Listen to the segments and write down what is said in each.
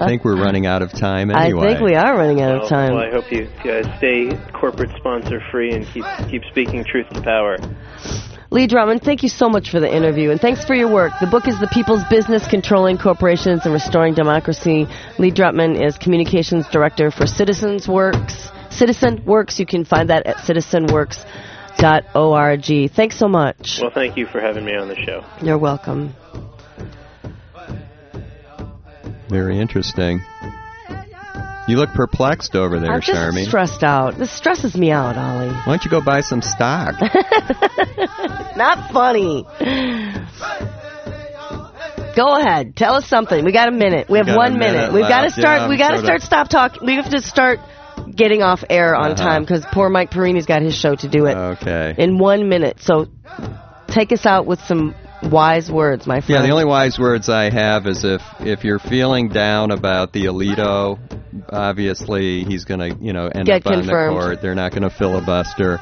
I think we're running out of time anyway. I think we are running out well, of time. Well, I hope you guys stay corporate sponsor free and keep keep speaking truth to power. Lee Drutman, thank you so much for the interview and thanks for your work. The book is The People's Business Controlling Corporations and Restoring Democracy. Lee Drutman is Communications Director for Citizens Works. Citizen Works, you can find that at citizenworks.org. Thanks so much. Well, thank you for having me on the show. You're welcome. Very interesting. You look perplexed over there, I'm just Charmy. stressed out. This stresses me out, Ollie. Why don't you go buy some stock? Not funny. Go ahead. Tell us something. We got a minute. We have one a minute We've got to start. Yeah, we got to start. Stop talking. We have to start getting off air on Uh-huh. time because poor Mike Perini's got his show to do it okay. in one minute. So take us out with some wise words, my friend. Yeah, the only wise words I have is if if you're feeling down about the Alito, obviously he's going to you know end Get up on the court. They're not going to filibuster.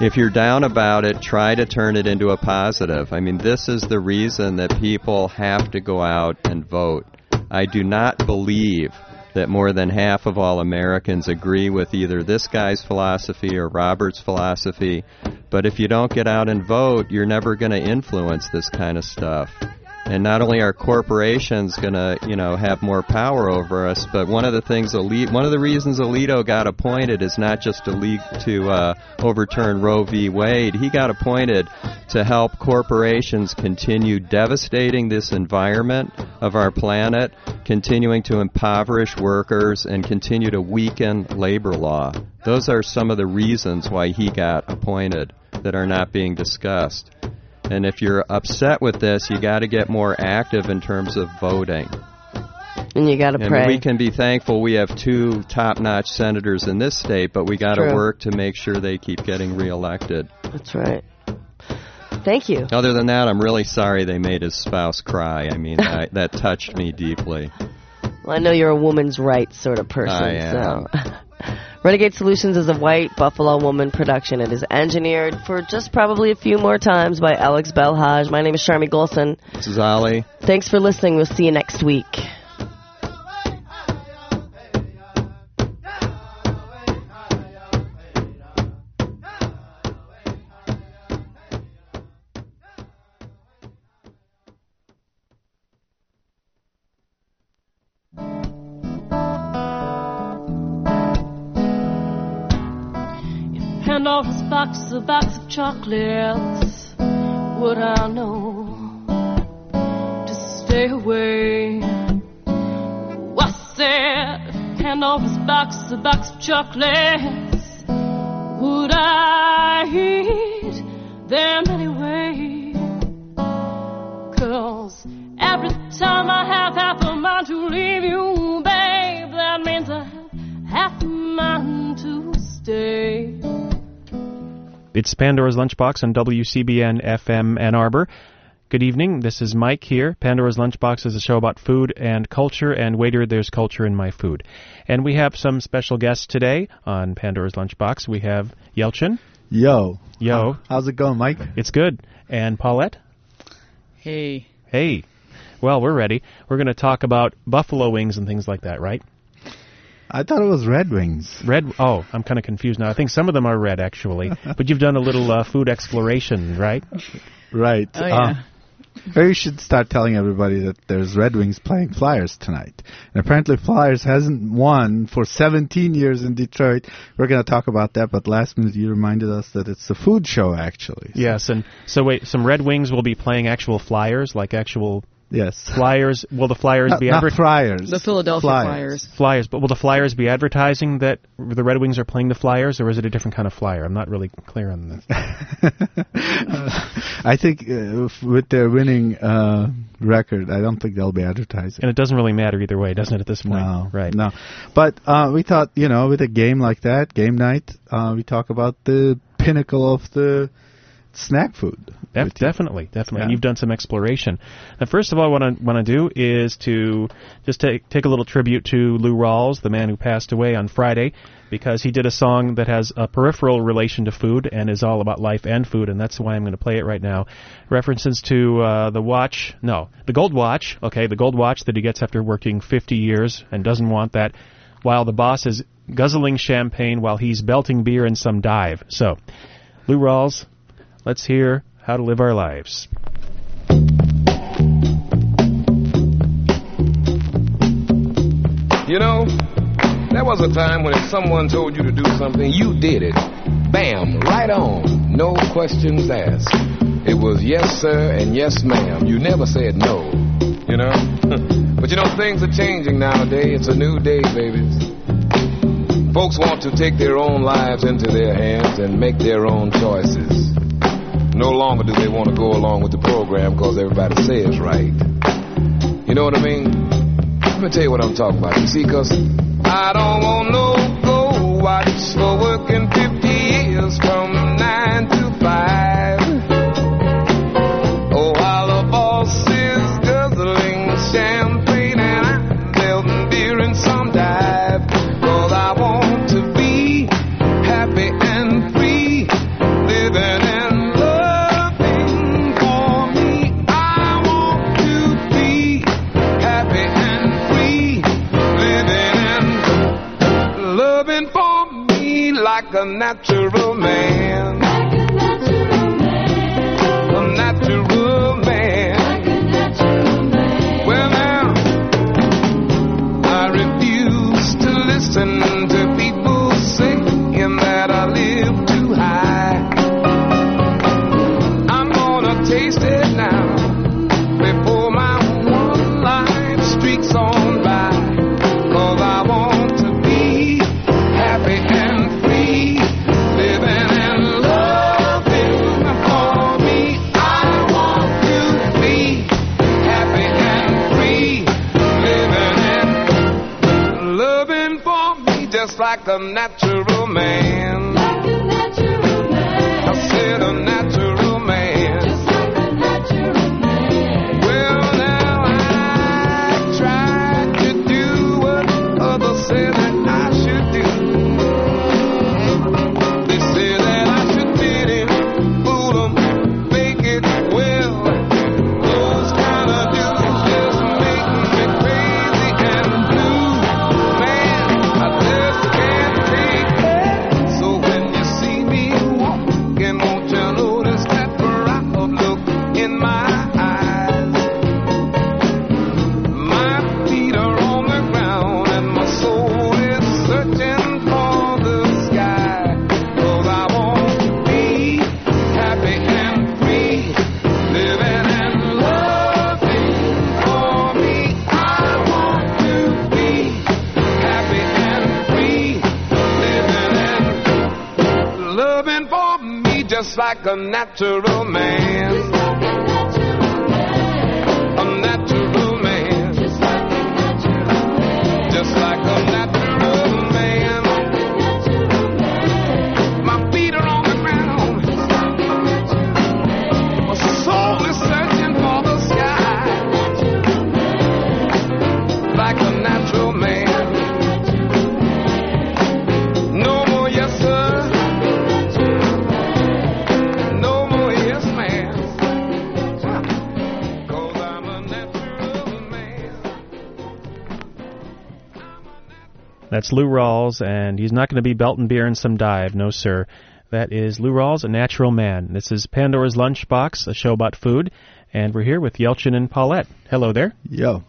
If you're down about it, try to turn it into a positive. I mean, this is the reason that people have to go out and vote. I do not believe that more than half of all Americans agree with either this guy's philosophy or Robert's philosophy. But if you don't get out and vote, you're never going to influence this kind of stuff. And not only are corporations going to, you know, have more power over us, but one of the things, Alito, one of the reasons Alito got appointed is not just to lead to uh, overturn Roe v. Wade. He got appointed to help corporations continue devastating this environment of our planet, continuing to impoverish workers, and continue to weaken labor law. Those are some of the reasons why he got appointed that are not being discussed. And if you're upset with this, you got to get more active in terms of voting. and you got to pray. we can be thankful we have two top-notch senators in this state, but we got to work to make sure they keep getting reelected. That's right. Thank you. Other than that, I'm really sorry they made his spouse cry. I mean, I, that touched me deeply. Well, I know you're a woman's rights sort of person. I am. So. Renegade Solutions is a white Buffalo woman production. It is engineered for just probably a few more times by Alex Belhaj. My name is Charmy Golson. This is Ollie. Thanks for listening. We'll see you next week. His box, a box of chocolates. Would I know to stay away? I said, off his box, a box of chocolates. Would I eat them anyway? Cause every time I have half a mind to leave you, babe, that means I have half a mind to stay. It's Pandora's Lunchbox on WCBN FM Ann Arbor. Good evening. This is Mike here. Pandora's Lunchbox is a show about food and culture, and waiter, there's culture in my food. And we have some special guests today on Pandora's Lunchbox. We have Yelchin. Yo. Yo. How's it going, Mike? It's good. And Paulette. Hey. Hey. Well, we're ready. We're going to talk about buffalo wings and things like that, right? I thought it was Red Wings. Red. Oh, I'm kind of confused now. I think some of them are red, actually. but you've done a little uh, food exploration, right? Right. Oh, yeah. Maybe you should start telling everybody that there's Red Wings playing Flyers tonight. And apparently Flyers hasn't won for 17 years in Detroit. We're going to talk about that, but last minute you reminded us that it's a food show, actually. Yes, and so wait, some Red Wings will be playing actual flyers, like actual Yes. flyers. Will the flyers Not, be not adver- Flyers. The Philadelphia Flyers. flyers? But will the flyers be advertising that the Red Wings are playing the Flyers, or is it a different kind of flyer? I'm not really clear on this. I think uh, with their winning uh, record, I don't think they'll be advertising. And it doesn't really matter either way, doesn't it? At this point, No, right? No, but uh, we thought, you know, with a game like that, game night, uh, we talk about the pinnacle of the snack food. Def- definitely, definitely. Yeah. And you've done some exploration. Now, first of all, what I want to do is to just take take a little tribute to Lou Rawls, the man who passed away on Friday, because he did a song that has a peripheral relation to food and is all about life and food, and that's why I'm going to play it right now. References to uh, the watch, no, the gold watch. Okay, the gold watch that he gets after working 50 years and doesn't want that, while the boss is guzzling champagne while he's belting beer in some dive. So, Lou Rawls, let's hear how to live our lives. You know, there was a time when if someone told you to do something, you did it. Bam, right on. No questions asked. It was yes, sir, and yes, ma'am. You never said no. You know? but you know, things are changing nowadays. It's a new day, babies. Folks want to take their own lives into their hands and make their own choices. No longer do they want to go along with the program because everybody says right. You know what I mean? Let me tell you what I'm talking about. You see, cause I don't want no go watch for working 50 a That's Lou Rawls, and he's not going to be belting beer in some dive, no sir. That is Lou Rawls, a natural man. This is Pandora's Lunchbox, a show about food, and we're here with Yelchin and Paulette. Hello there. Yo.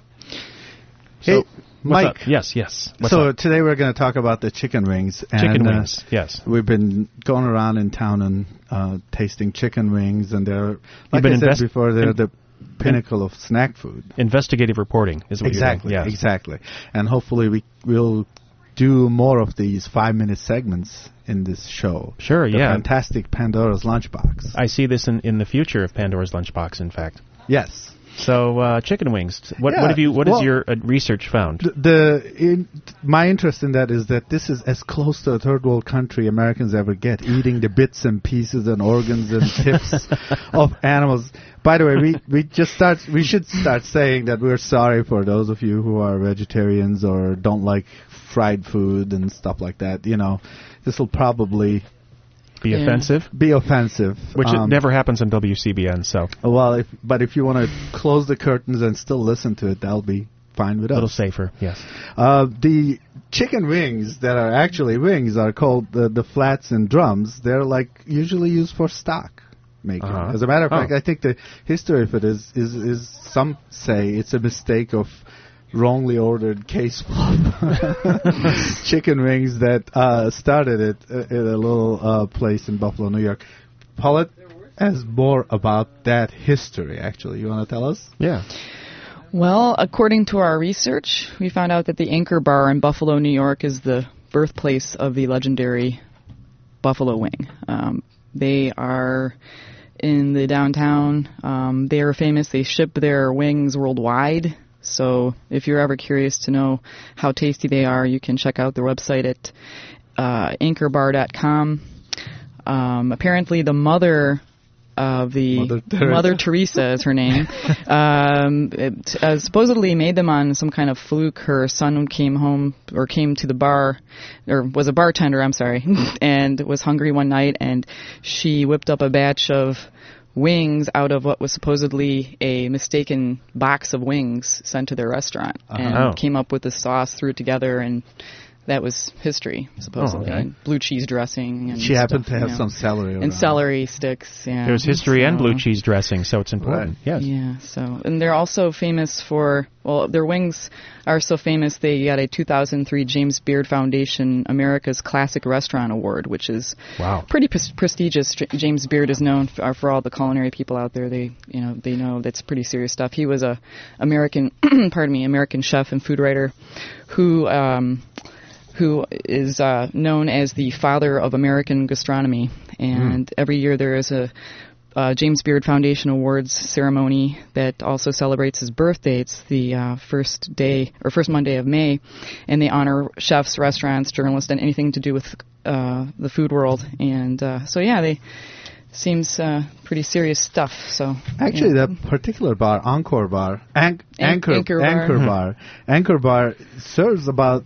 So, Hey, Mike. up? Yes, yes. What's so up? today we're going to talk about the chicken wings. And, Chicken uh, wings. Yes. We've been going around in town and uh, tasting chicken wings, and they're like been I said invest- before, they're in- the pinnacle of snack food. Investigative reporting is what Exactly, you're doing. Yes. exactly. And hopefully we will do more of these five-minute segments in this show. Sure, The yeah. fantastic Pandora's Lunchbox. I see this in, in the future of Pandora's Lunchbox, in fact. Yes. So uh, chicken wings. What, Yeah, what have you? What well- your uh, research found? The, the in, my interest in that is that this is as close to a third world country Americans ever get, eating the bits and pieces and organs and tips of animals. By the way, we we just start we should start saying that we're sorry for those of you who are vegetarians or don't like fried food and stuff like that. You know, this will probably Be Yeah. offensive, be offensive, which it Um, never happens on WCBN. So Well, if, but if you want to close the curtains and still listen to it, that'll be fine with us. a little safer. Yes. Uh, the chicken wings that are actually wings are called the, the flats and drums. They're like usually used for stock making. Uh-huh. As a matter of Oh. fact, I think the history of it is, is, is some say it's a mistake of wrongly ordered case full of chicken wings that uh, started it uh, at a little uh, place in Buffalo, New York. Paulette has more about that history, actually. You want to tell us? Yeah. Well, according to our research, we found out that the Anchor Bar in Buffalo, New York is the birthplace of the legendary Buffalo Wing. Um, they are in the downtown. Um, they are famous. They ship their wings worldwide. So if you're ever curious to know how tasty they are, you can check out their website at uh, anchorbar.com. Um, apparently, the mother of the Mother Teresa. Mother Teresa is her name. um, it, uh, supposedly made them on some kind of fluke. Her son came home or came to the bar, or was a bartender. I'm sorry, and was hungry one night, and she whipped up a batch of wings out of what was supposedly a mistaken box of wings sent to their restaurant, uh-huh. and Oh. came up with the sauce, threw it together, and that was history supposedly. okay. And blue cheese dressing. And She happened stuff, to have you know. some celery. and celery sticks. Yeah, There's history and blue cheese dressing, so it's important. Right. Yes. yeah, so and they're also famous for well, their wings are so famous they got a 2003 James Beard Foundation America's Classic Restaurant Award, which is Wow. pretty pres- prestigious. James Beard is known for, for all the culinary people out there. They you know they know that's pretty serious stuff. He was a American, pardon me, American chef and food writer, who. Um, who is uh, known as the father of American gastronomy. And every year there is a uh, James Beard Foundation Awards ceremony that also celebrates his birthday. It's the uh, first day or first Monday of May, and they honor chefs, restaurants, journalists, and anything to do with uh, the food world. And uh, so, yeah, they seems uh, pretty serious stuff. So Actually, that particular bar, Encore Bar, An- Anchor, Anchor Bar. Anchor Bar, Anchor Bar serves about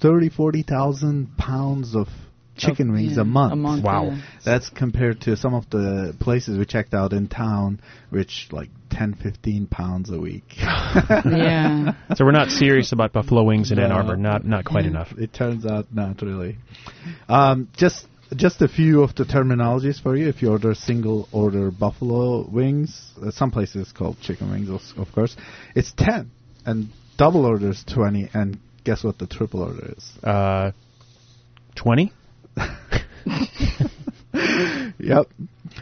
30, 40,000 pounds of chicken Of- wings yeah, a month. A month Wow. yeah. That's compared to some of the places we checked out in town, which like 10, 15 pounds a week. yeah. So we're not serious about buffalo wings in Ann Arbor. Not not quite Yeah. enough. It turns out not really. Um, just just a few of the terminologies for you. If you order single order buffalo wings, uh, some places it's called chicken wings, of, of course. It's ten, and double orders twenty. And guess what the triple order is? Uh, Twenty. Yep.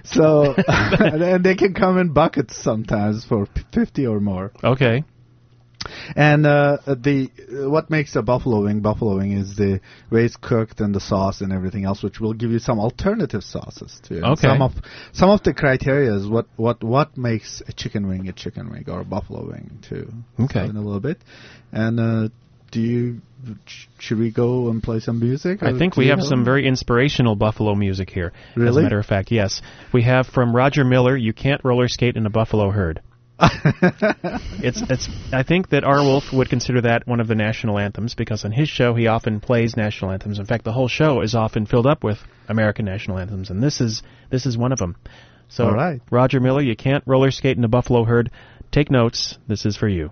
So and, they can come in buckets sometimes for fifty or more. Okay. And uh, the what makes a buffalo wing buffalo wing is the way it's cooked and the sauce and everything else, which will give you some alternative sauces too. And Okay. Some of some of the criteria is what what what makes a chicken wing a chicken wing or a buffalo wing too. Okay. So in a little bit. And uh, do you should we go and play some music? I think we have some very inspirational buffalo music here. Really? As a matter of fact, yes. We have from Roger Miller, You Can't Roller Skate in a Buffalo Herd. It's it's I think that R. Wolf would consider that one of the national anthems because on his show he often plays national anthems. In fact, the whole show is often filled up with American national anthems and this is this is one of them. So All right. Roger Miller, You Can't Roller Skate in a Buffalo Herd. Take notes. This is for you.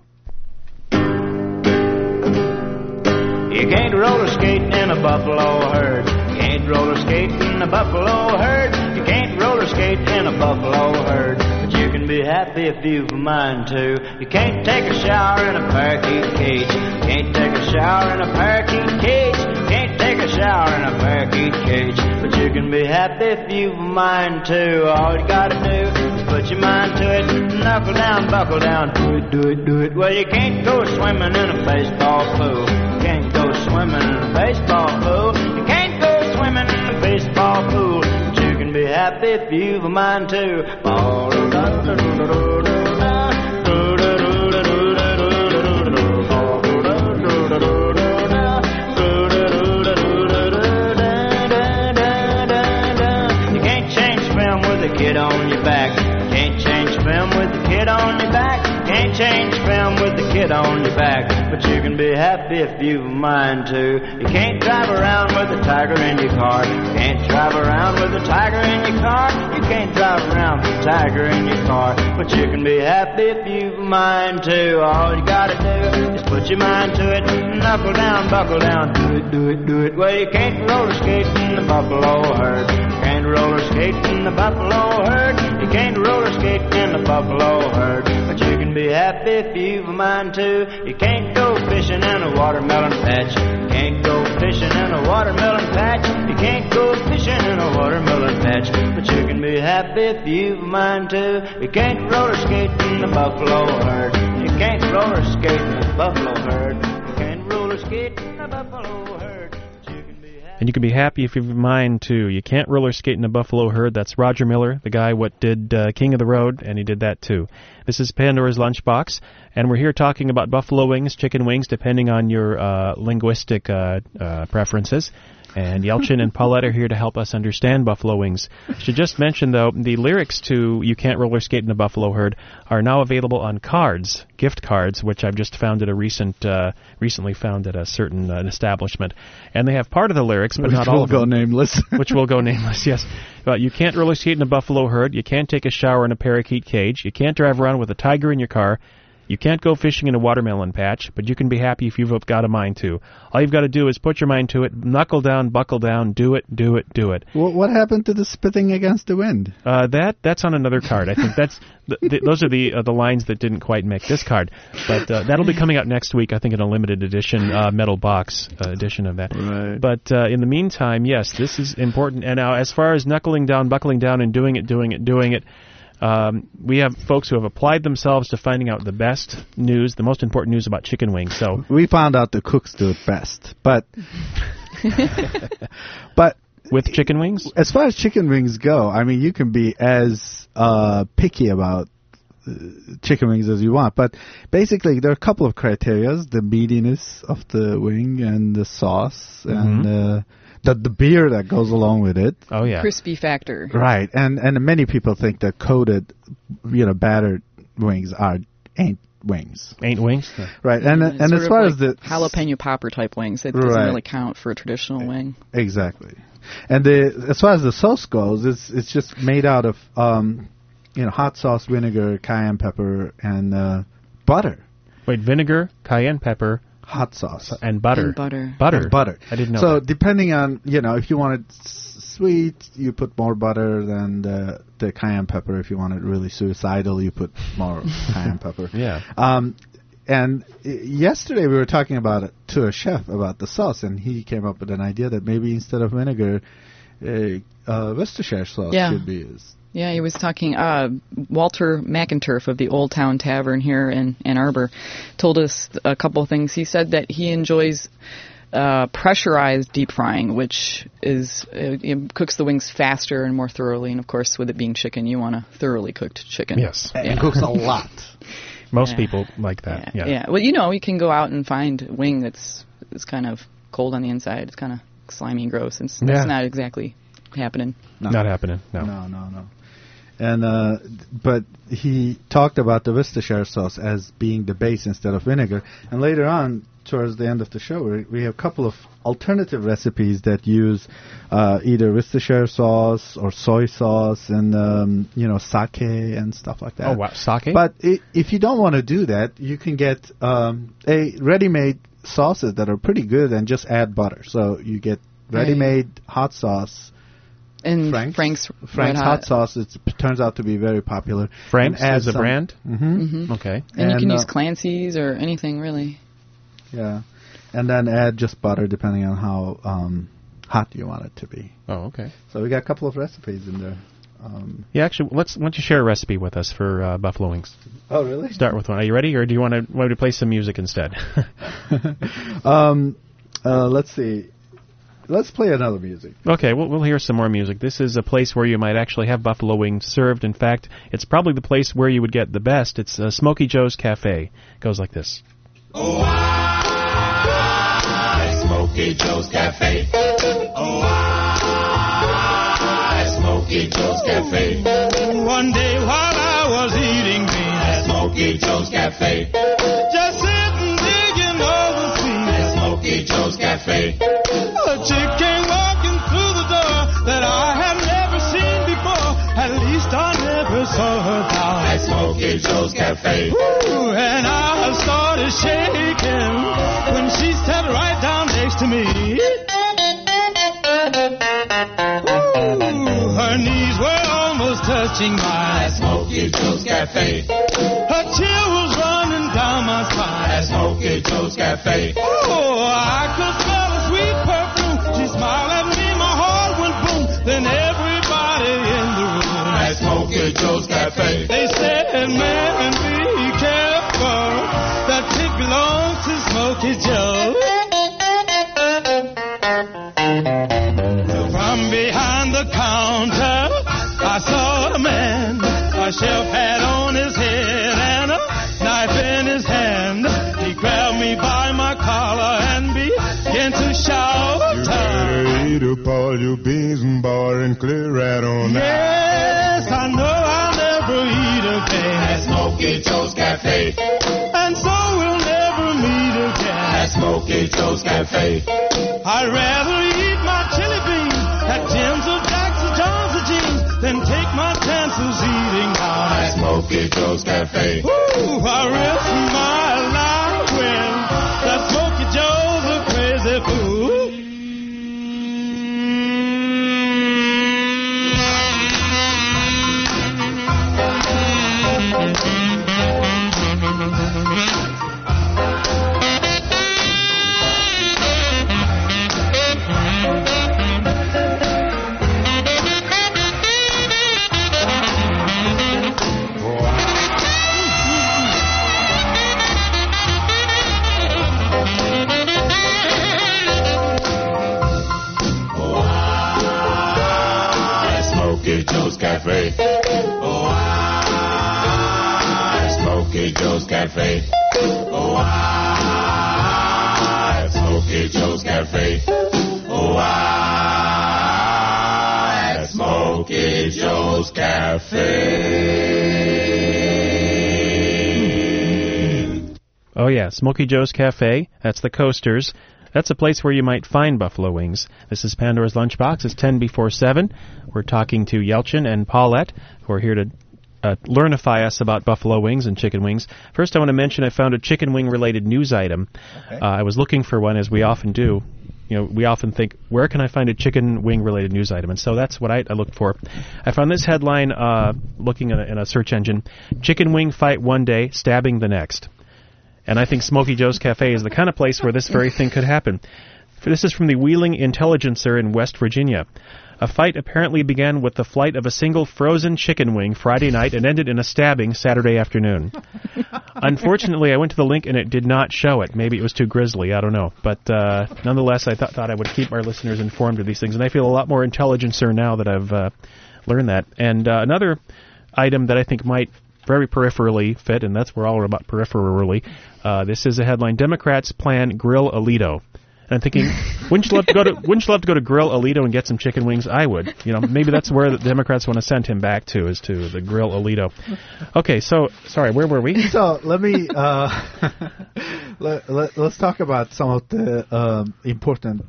You can't roller skate in a buffalo herd. You can't roller skate in a buffalo herd. You can't roller skate in a buffalo herd. But you can be happy if you've a mind to. You can't take a shower in a parakeet cage. You can't take a shower in a parakeet cage. You can't take a shower in a parakeet cage. But you can be happy if you've a mind to. All you gotta do is put your mind to it. Knuckle down, buckle down, do it, do it, do it. Well, you can't go swimming in a baseball pool. You can't go swimming in a baseball pool. You can't go swimming in a baseball pool. But you can be happy if you've a mind to. Happy if you've a mind to. You can't drive around with a tiger in your car. You can't drive around with a tiger in your car. You can't drive around with a tiger in your car. But you can be happy if you've a mind to. All you gotta do is put your mind to it. Knuckle down, buckle down, do it, do it, do it. Well, you can't roller skate in the buffalo herd. You can't roller skate in the buffalo herd. You can't roller skate in the buffalo herd. But you can be happy if you've a mind to. You can't go fishing in a watermelon patch. You can't go fishing in a watermelon patch. You can't go fishing in a watermelon patch. But you can be happy if you've a mind to. You can't roller skate in the buffalo herd. You can't roller skate in the buffalo herd. You can't roller skate in the buffalo herd. And you can be happy if you mind to. You can't roller skate in a buffalo herd. That's Roger Miller, the guy what did uh, King of the Road, and he did that too. This is Pandora's Lunchbox, and we're here talking about buffalo wings, chicken wings, depending on your uh, linguistic uh, uh, preferences. And Yelchin and Paulette are here to help us understand buffalo wings. Should just mention though, the lyrics to "You Can't Roller Skate in a Buffalo Herd" are now available on cards, gift cards, which I've just found at a recent, uh, recently found at a certain uh, establishment, and they have part of the lyrics, but Which not all will of them go nameless. which will go nameless, yes. But you can't roller skate in a buffalo herd. You can't take a shower in a parakeet cage. You can't drive around with a tiger in your car. You can't go fishing in a watermelon patch, but you can be happy if you've got a mind to. All you've got to do is put your mind to it, knuckle down, buckle down, do it, do it, do it. what, what happened to the spitting against the wind? Uh, that that's on another card. I think that's th- th- those are the uh, the lines that didn't quite make this card, but uh, that'll be coming out next week. I think in a limited edition uh, metal box uh, edition of that. Right. But uh, in the meantime, yes, this is important. And now, as far as knuckling down, buckling down, and doing it, doing it, doing it. Um, we have folks who have applied themselves to finding out the best news, the most important news about chicken wings. So, We found out the cooks do it best, but but with chicken wings, as far as chicken wings go, I mean, you can be as uh, picky about uh, chicken wings as you want, but basically there are a couple of criterias: the meatiness of the wing and the sauce and uh, the the beer that goes along with it. oh yeah, Crispy factor. Right, and and many people think that coated, you know, battered wings are ain't wings. ain't wings. Right, and It's and sort as far like as the jalapeno popper type wings, it doesn't Right. really count for a traditional wing. Exactly. And the as far as the sauce goes, it's it's just made out of um, you know hot sauce, vinegar, cayenne pepper, and uh, butter. Wait, vinegar, cayenne pepper, Hot sauce. and butter. And butter. Butter. And butter. I didn't know. So that. depending on you know if you want it sweet, you put more butter than the the cayenne pepper. If you want it really suicidal, you put more cayenne pepper. Yeah. Um, and uh, yesterday we were talking about it to a chef about the sauce, and he came up with an idea that maybe instead of vinegar, uh, uh, Worcestershire sauce Yeah. should be used. Yeah, he was talking. Uh, Walter McInturf of the Old Town Tavern here in Ann Arbor told us a couple of things. He said that he enjoys uh, pressurized deep frying, which is uh, it cooks the wings faster and more thoroughly. And of course, with it being chicken, you want a thoroughly cooked chicken. yes, it cooks a lot. most Yeah. people like that. Yeah, Yeah. yeah. Well, you know, you can go out and find a wing that's it's kind of cold on the inside. It's kind of slimy and gross. It's, Yeah. it's not exactly happening. No. Not happening. No. No, no, no. And uh, but he talked about the Worcestershire sauce as being the base instead of vinegar. And later on, towards the end of the show, we, we have a couple of alternative recipes that use uh, either Worcestershire sauce or soy sauce and um, you know sake and stuff like that. Oh wow, sake. But i- if you don't want to do that, you can get um, a ready-made sauces that are pretty good and just add butter. So you get ready-made hot sauce. And Frank's, Frank's, Frank's Red hot sauce it turns out to be very popular. Frank's And add is a some- brand. Mhm. Okay. And, you can And, use uh, Clancy's or anything really. Yeah, and then add just butter depending on how um, hot you want it to be. Oh, okay. So we got a couple of recipes in there. Um, Yeah, actually, let's why don't you share a recipe with us for uh, buffalo wings? oh, really? Start with one. Are you ready, or do you want to want me to play some music instead? um, uh, let's see. Let's play another music. okay, we'll we'll hear some more music. This is a place where you might actually have buffalo wings served. In fact, it's probably the place where you would get the best. It's uh, Smokey Joe's Cafe. goes like this. Oh, I, Smokey Joe's Cafe. Oh, I, Smokey Joe's Cafe. One day while I was eating beans at Smokey Joe's Cafe, just sitting digging over the Smokey Joe's Cafe. Chick came walking through the door that I had never seen before. At least I never saw her down at Smokey Joe's Cafe. Ooh, and I started shaking when she sat right down next to me. Ooh, her knees were almost touching mine at Smokey Joe's Cafe. Her chill was running down my spine at Smokey Joe's Cafe. Oh, I could smell a sweet perfume. She smiled at me, my heart went boom. Then everybody in the room at Smokey Joe's Cafe. They said, man, be careful. That chick belongs to Smokey Joe. From behind the counter, I saw a man. A shelf Eat up all your beans and bar and clear right on out. Yes, I know I'll never eat again at Smokey Joe's Cafe. And so we'll never meet again at Smokey Joe's Cafe. I'd rather eat my chili beans at Jim's or Jack's or John's or Jeans than take my chances eating out at Smokey Joe's Cafe. Ooh, I risk my life when that Cafe. Oh, I, Smokey Joe's Cafe. Oh, I, Smokey Joe's Cafe. Oh yeah, Smokey Joe's Cafe. That's the Coasters. That's a place where you might find buffalo wings. This is Pandora's Lunchbox. It's 10 before 7. We're talking to Yelchin and Paulette, who are here to uh, learnify us about buffalo wings and chicken wings. First, I want to mention I found a chicken wing related news item. Uh, I was looking for one, as we often do. You know, we often think, where can I find a chicken wing related news item? And so that's what I, I looked for. I found this headline uh, looking in a, in a search engine Chicken wing fight one day, stabbing the next. And I think Smokey Joe's Cafe is the kind of place where this very thing could happen. This is from the Wheeling Intelligencer in West Virginia. A fight apparently began with the flight of a single frozen chicken wing Friday night and ended in a stabbing Saturday afternoon. Unfortunately, I went to the link and it did not show it. Maybe it was too grisly. I don't know. But uh, nonetheless, I th- thought I would keep our listeners informed of these things. And I feel a lot more intelligencer now that I've uh, learned that. And uh, another item that I think might very peripherally fit, and that's we're all about peripherally. Uh, this is a headline: Democrats plan grill Alito. And I'm thinking, wouldn't you love to go to wouldn't you love to go to Grill Alito and get some chicken wings? I would. You know, maybe that's where the Democrats want to send him back to is to the Grill Alito. Okay, so sorry, where were we? So let me uh, let, let, us talk about some of the um, important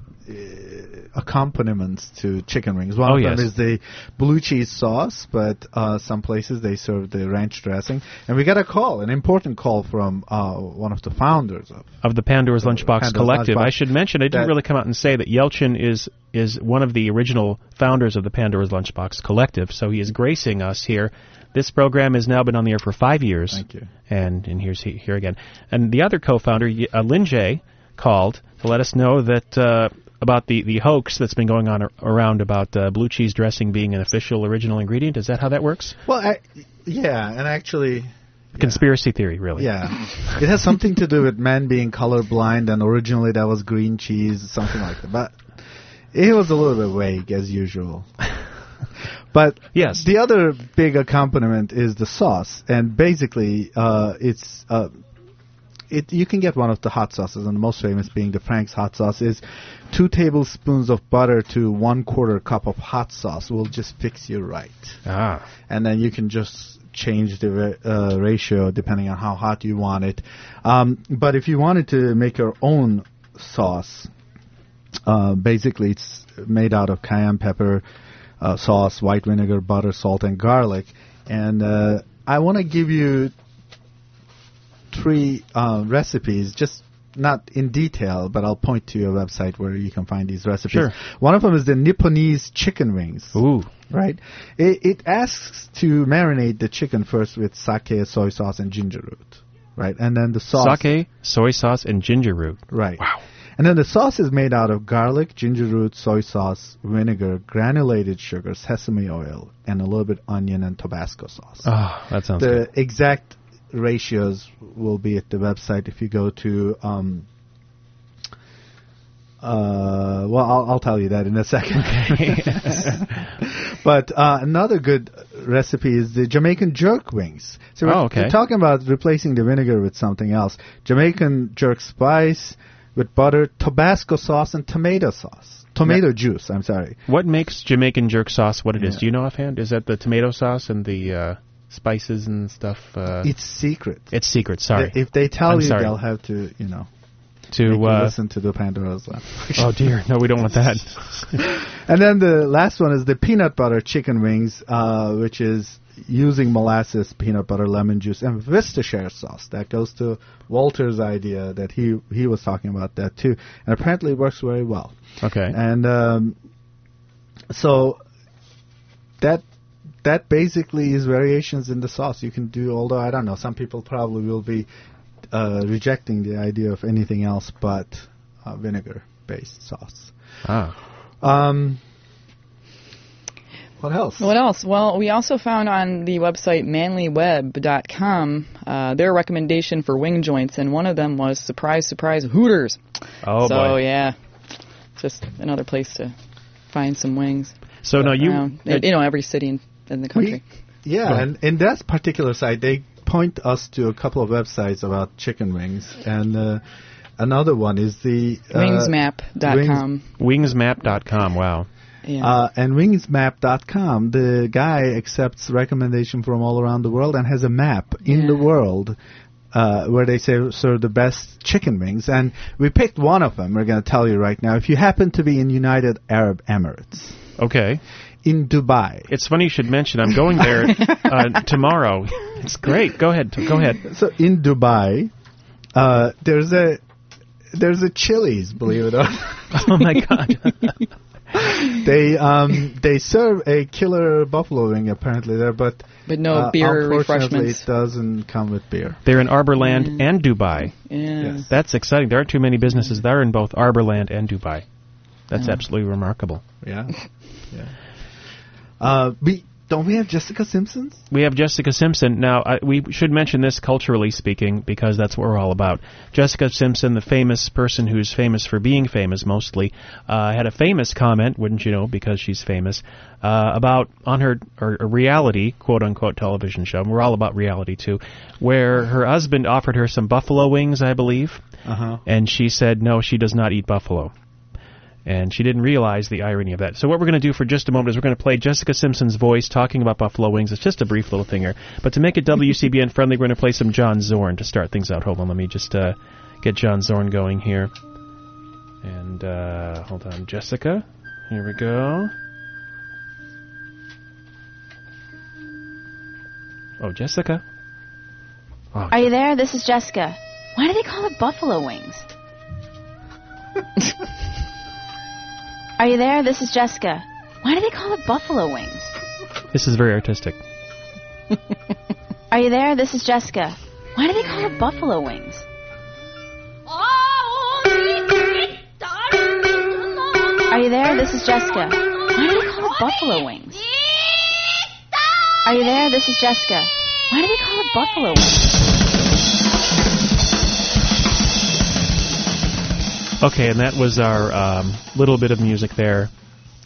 accompaniments to chicken wings. One Oh, of yes. them is the blue cheese sauce, but uh, some places they serve the ranch dressing. And we got a call, an important call from uh, one of the founders of of the Pandora's Lunchbox Pandora's Collective. Lunchbox. I should mention I didn't really come out and say that Yelchin is is one of the original founders of the Pandora's Lunchbox Collective, so he is gracing us here. This program has now been on the air for five years. Thank you. And and here's he, here again. And the other co-founder, uh, Lin Jay, called to let us know that uh, about the, the hoax that's been going on ar- around about uh, blue cheese dressing being an official original ingredient. Is that how that works? Well, I, yeah, and actually, Conspiracy theory, really. yeah, it has something to do with men being colorblind, and originally that was green cheese, something like that. But it was a little bit vague as usual. But Yes. the other big accompaniment is the sauce, and basically, uh, it's uh, it. You can get one of the hot sauces, and the most famous being the Frank's hot sauce. Is two tablespoons of butter to one quarter cup of hot sauce will just fix you right Ah. and then you can just change the uh, ratio depending on how hot you want it. Um, but if you wanted to make your own sauce. Uh, basically, it's made out of cayenne pepper uh, sauce, white vinegar, butter, salt, and garlic. And uh, I want to give you three uh, recipes, just not in detail, but I'll point to your website where you can find these recipes. Sure. One of them is the Nipponese chicken wings. Ooh. Right? It, it asks to marinate the chicken first with sake, soy sauce, and ginger root. Right? And then the sauce. Sake, soy sauce, and ginger root. Right. Wow. And then the sauce is made out of garlic, ginger root, soy sauce, vinegar, granulated sugar, sesame oil, and a little bit onion and Tabasco sauce. Oh, that sounds the good. exact ratios will be at the website if you go to. Um, uh, well, I'll, I'll tell you that in a second. but uh, another good recipe is the Jamaican jerk wings. So we're, Oh, okay. we're talking about replacing the vinegar with something else. Jamaican jerk spice with butter, Tabasco sauce, and tomato sauce. Tomato juice. I'm sorry. What makes Jamaican jerk sauce what it is? Yeah. Do you know offhand? Is that the tomato sauce and the uh, spices and stuff? Uh, It's secret. it's secret. Sorry. If they tell I'm you, sorry. they'll have to, you know, to uh, listen to the Pandora's Lamp. oh dear, no, we don't want that. And then the last one is the peanut butter chicken wings, uh, which is using molasses, peanut butter, lemon juice, and Worcestershire sauce. That goes to Walter's idea that he he was talking about that too, and apparently it works very well. okay. And um, so that that basically is variations in the sauce you can do. Although I don't know, some people probably will be uh, rejecting the idea of anything else but uh, vinegar-based sauce. ah. Um, what else? What else? Well, we also found on the website manlyweb.com uh, their recommendation for wing joints, and one of them was surprise, surprise, Hooters. Oh so boy. yeah, just another place to find some wings. So now you. around. you know, every city in, in the country. Yeah, Go and in that particular site, they point us to a couple of websites about chicken wings, and uh, another one is the uh, Wingsmap.com. Wingsmap.com. Wow. yeah. Uh, and wingsmap.com, the guy accepts recommendation from all around the world and has a map in the world uh, where they say serve the best chicken wings. And we picked one of them. We're going to tell you right now. If you happen to be in United Arab Emirates, Okay. In Dubai, It's funny you should mention. I'm going there uh, tomorrow. It's great. Go ahead. Go ahead. so in Dubai, uh, there's a there's a Chili's, believe it or not. Oh my God. they um they serve a killer buffalo wing apparently there, but But no uh, beer unfortunately refreshments. it doesn't come with beer. They're in Arborland and Dubai. yeah. Yes. That's exciting. There aren't too many businesses that are in both Arborland and Dubai. That's absolutely remarkable. Yeah, yeah. Uh, we don't we have Jessica Simpsons? We have Jessica Simpson. Now, I, we should mention this culturally speaking because that's what we're all about. Jessica Simpson, the famous person who's famous for being famous mostly, uh, had a famous comment, wouldn't you know, because she's famous, uh, about on her or a reality, quote unquote, television show. And we're all about reality too, where her husband offered her some buffalo wings, I believe, Uh huh. and she said no, she does not eat buffalo. And she didn't realize the irony of that. So what we're going to do for just a moment is we're going to play Jessica Simpson's voice talking about buffalo wings. It's just a brief little thing here. But to make it WCBN friendly, we're going to play some John Zorn to start things out. Hold on, let me just uh, get John Zorn going here. And uh, hold on, Jessica. Here we go. Oh, Jessica. Oh, Are you there? This is Jessica. Why do they call it buffalo wings? Are you there? This is Jessica. Why do they call it buffalo wings? this is very artistic. Are you there? This is Jessica. Why do they call it buffalo wings? Are you there? This is Jessica. Why do they call it buffalo wings? Are you there? This is Jessica. Why do they call it buffalo wings? Okay, and that was our um, little bit of music there.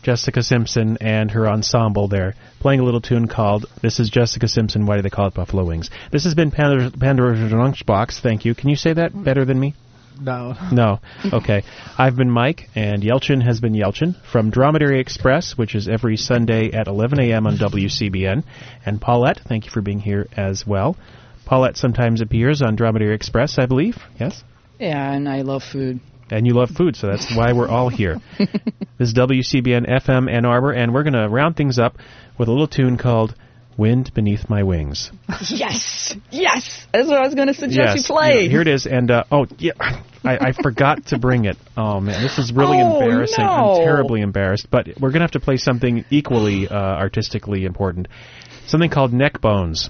Jessica Simpson and her ensemble there playing a little tune called "This is Jessica Simpson." Why do they call it Buffalo Wings? This has been Pandora, Pandora's Lunchbox. Thank you. Can you say that better than me? No. No. Okay. I've been Mike, and Yelchin has been Yelchin from Dromedary Express, which is every Sunday at 11 a.m. on WCBN. And Paulette, thank you for being here as well. Paulette sometimes appears on Dromedary Express, I believe. Yes. Yeah, and I love food. And you love food, so that's why we're all here. this is WCBN FM Ann Arbor, and we're going to round things up with a little tune called Wind Beneath My Wings. Yes, yes. That's what I was going to suggest yes, you play. yeah, here it is. And, uh, oh, yeah, I, I forgot to bring it. Oh, man, this is really Oh, embarrassing. no. I'm terribly embarrassed. But we're going to have to play something equally uh, artistically important something called Neck Bones.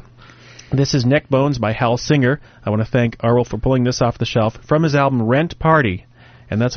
This is Neck Bones by Hal Singer. I want to thank Arwell for pulling this off the shelf from his album Rent Party. And that's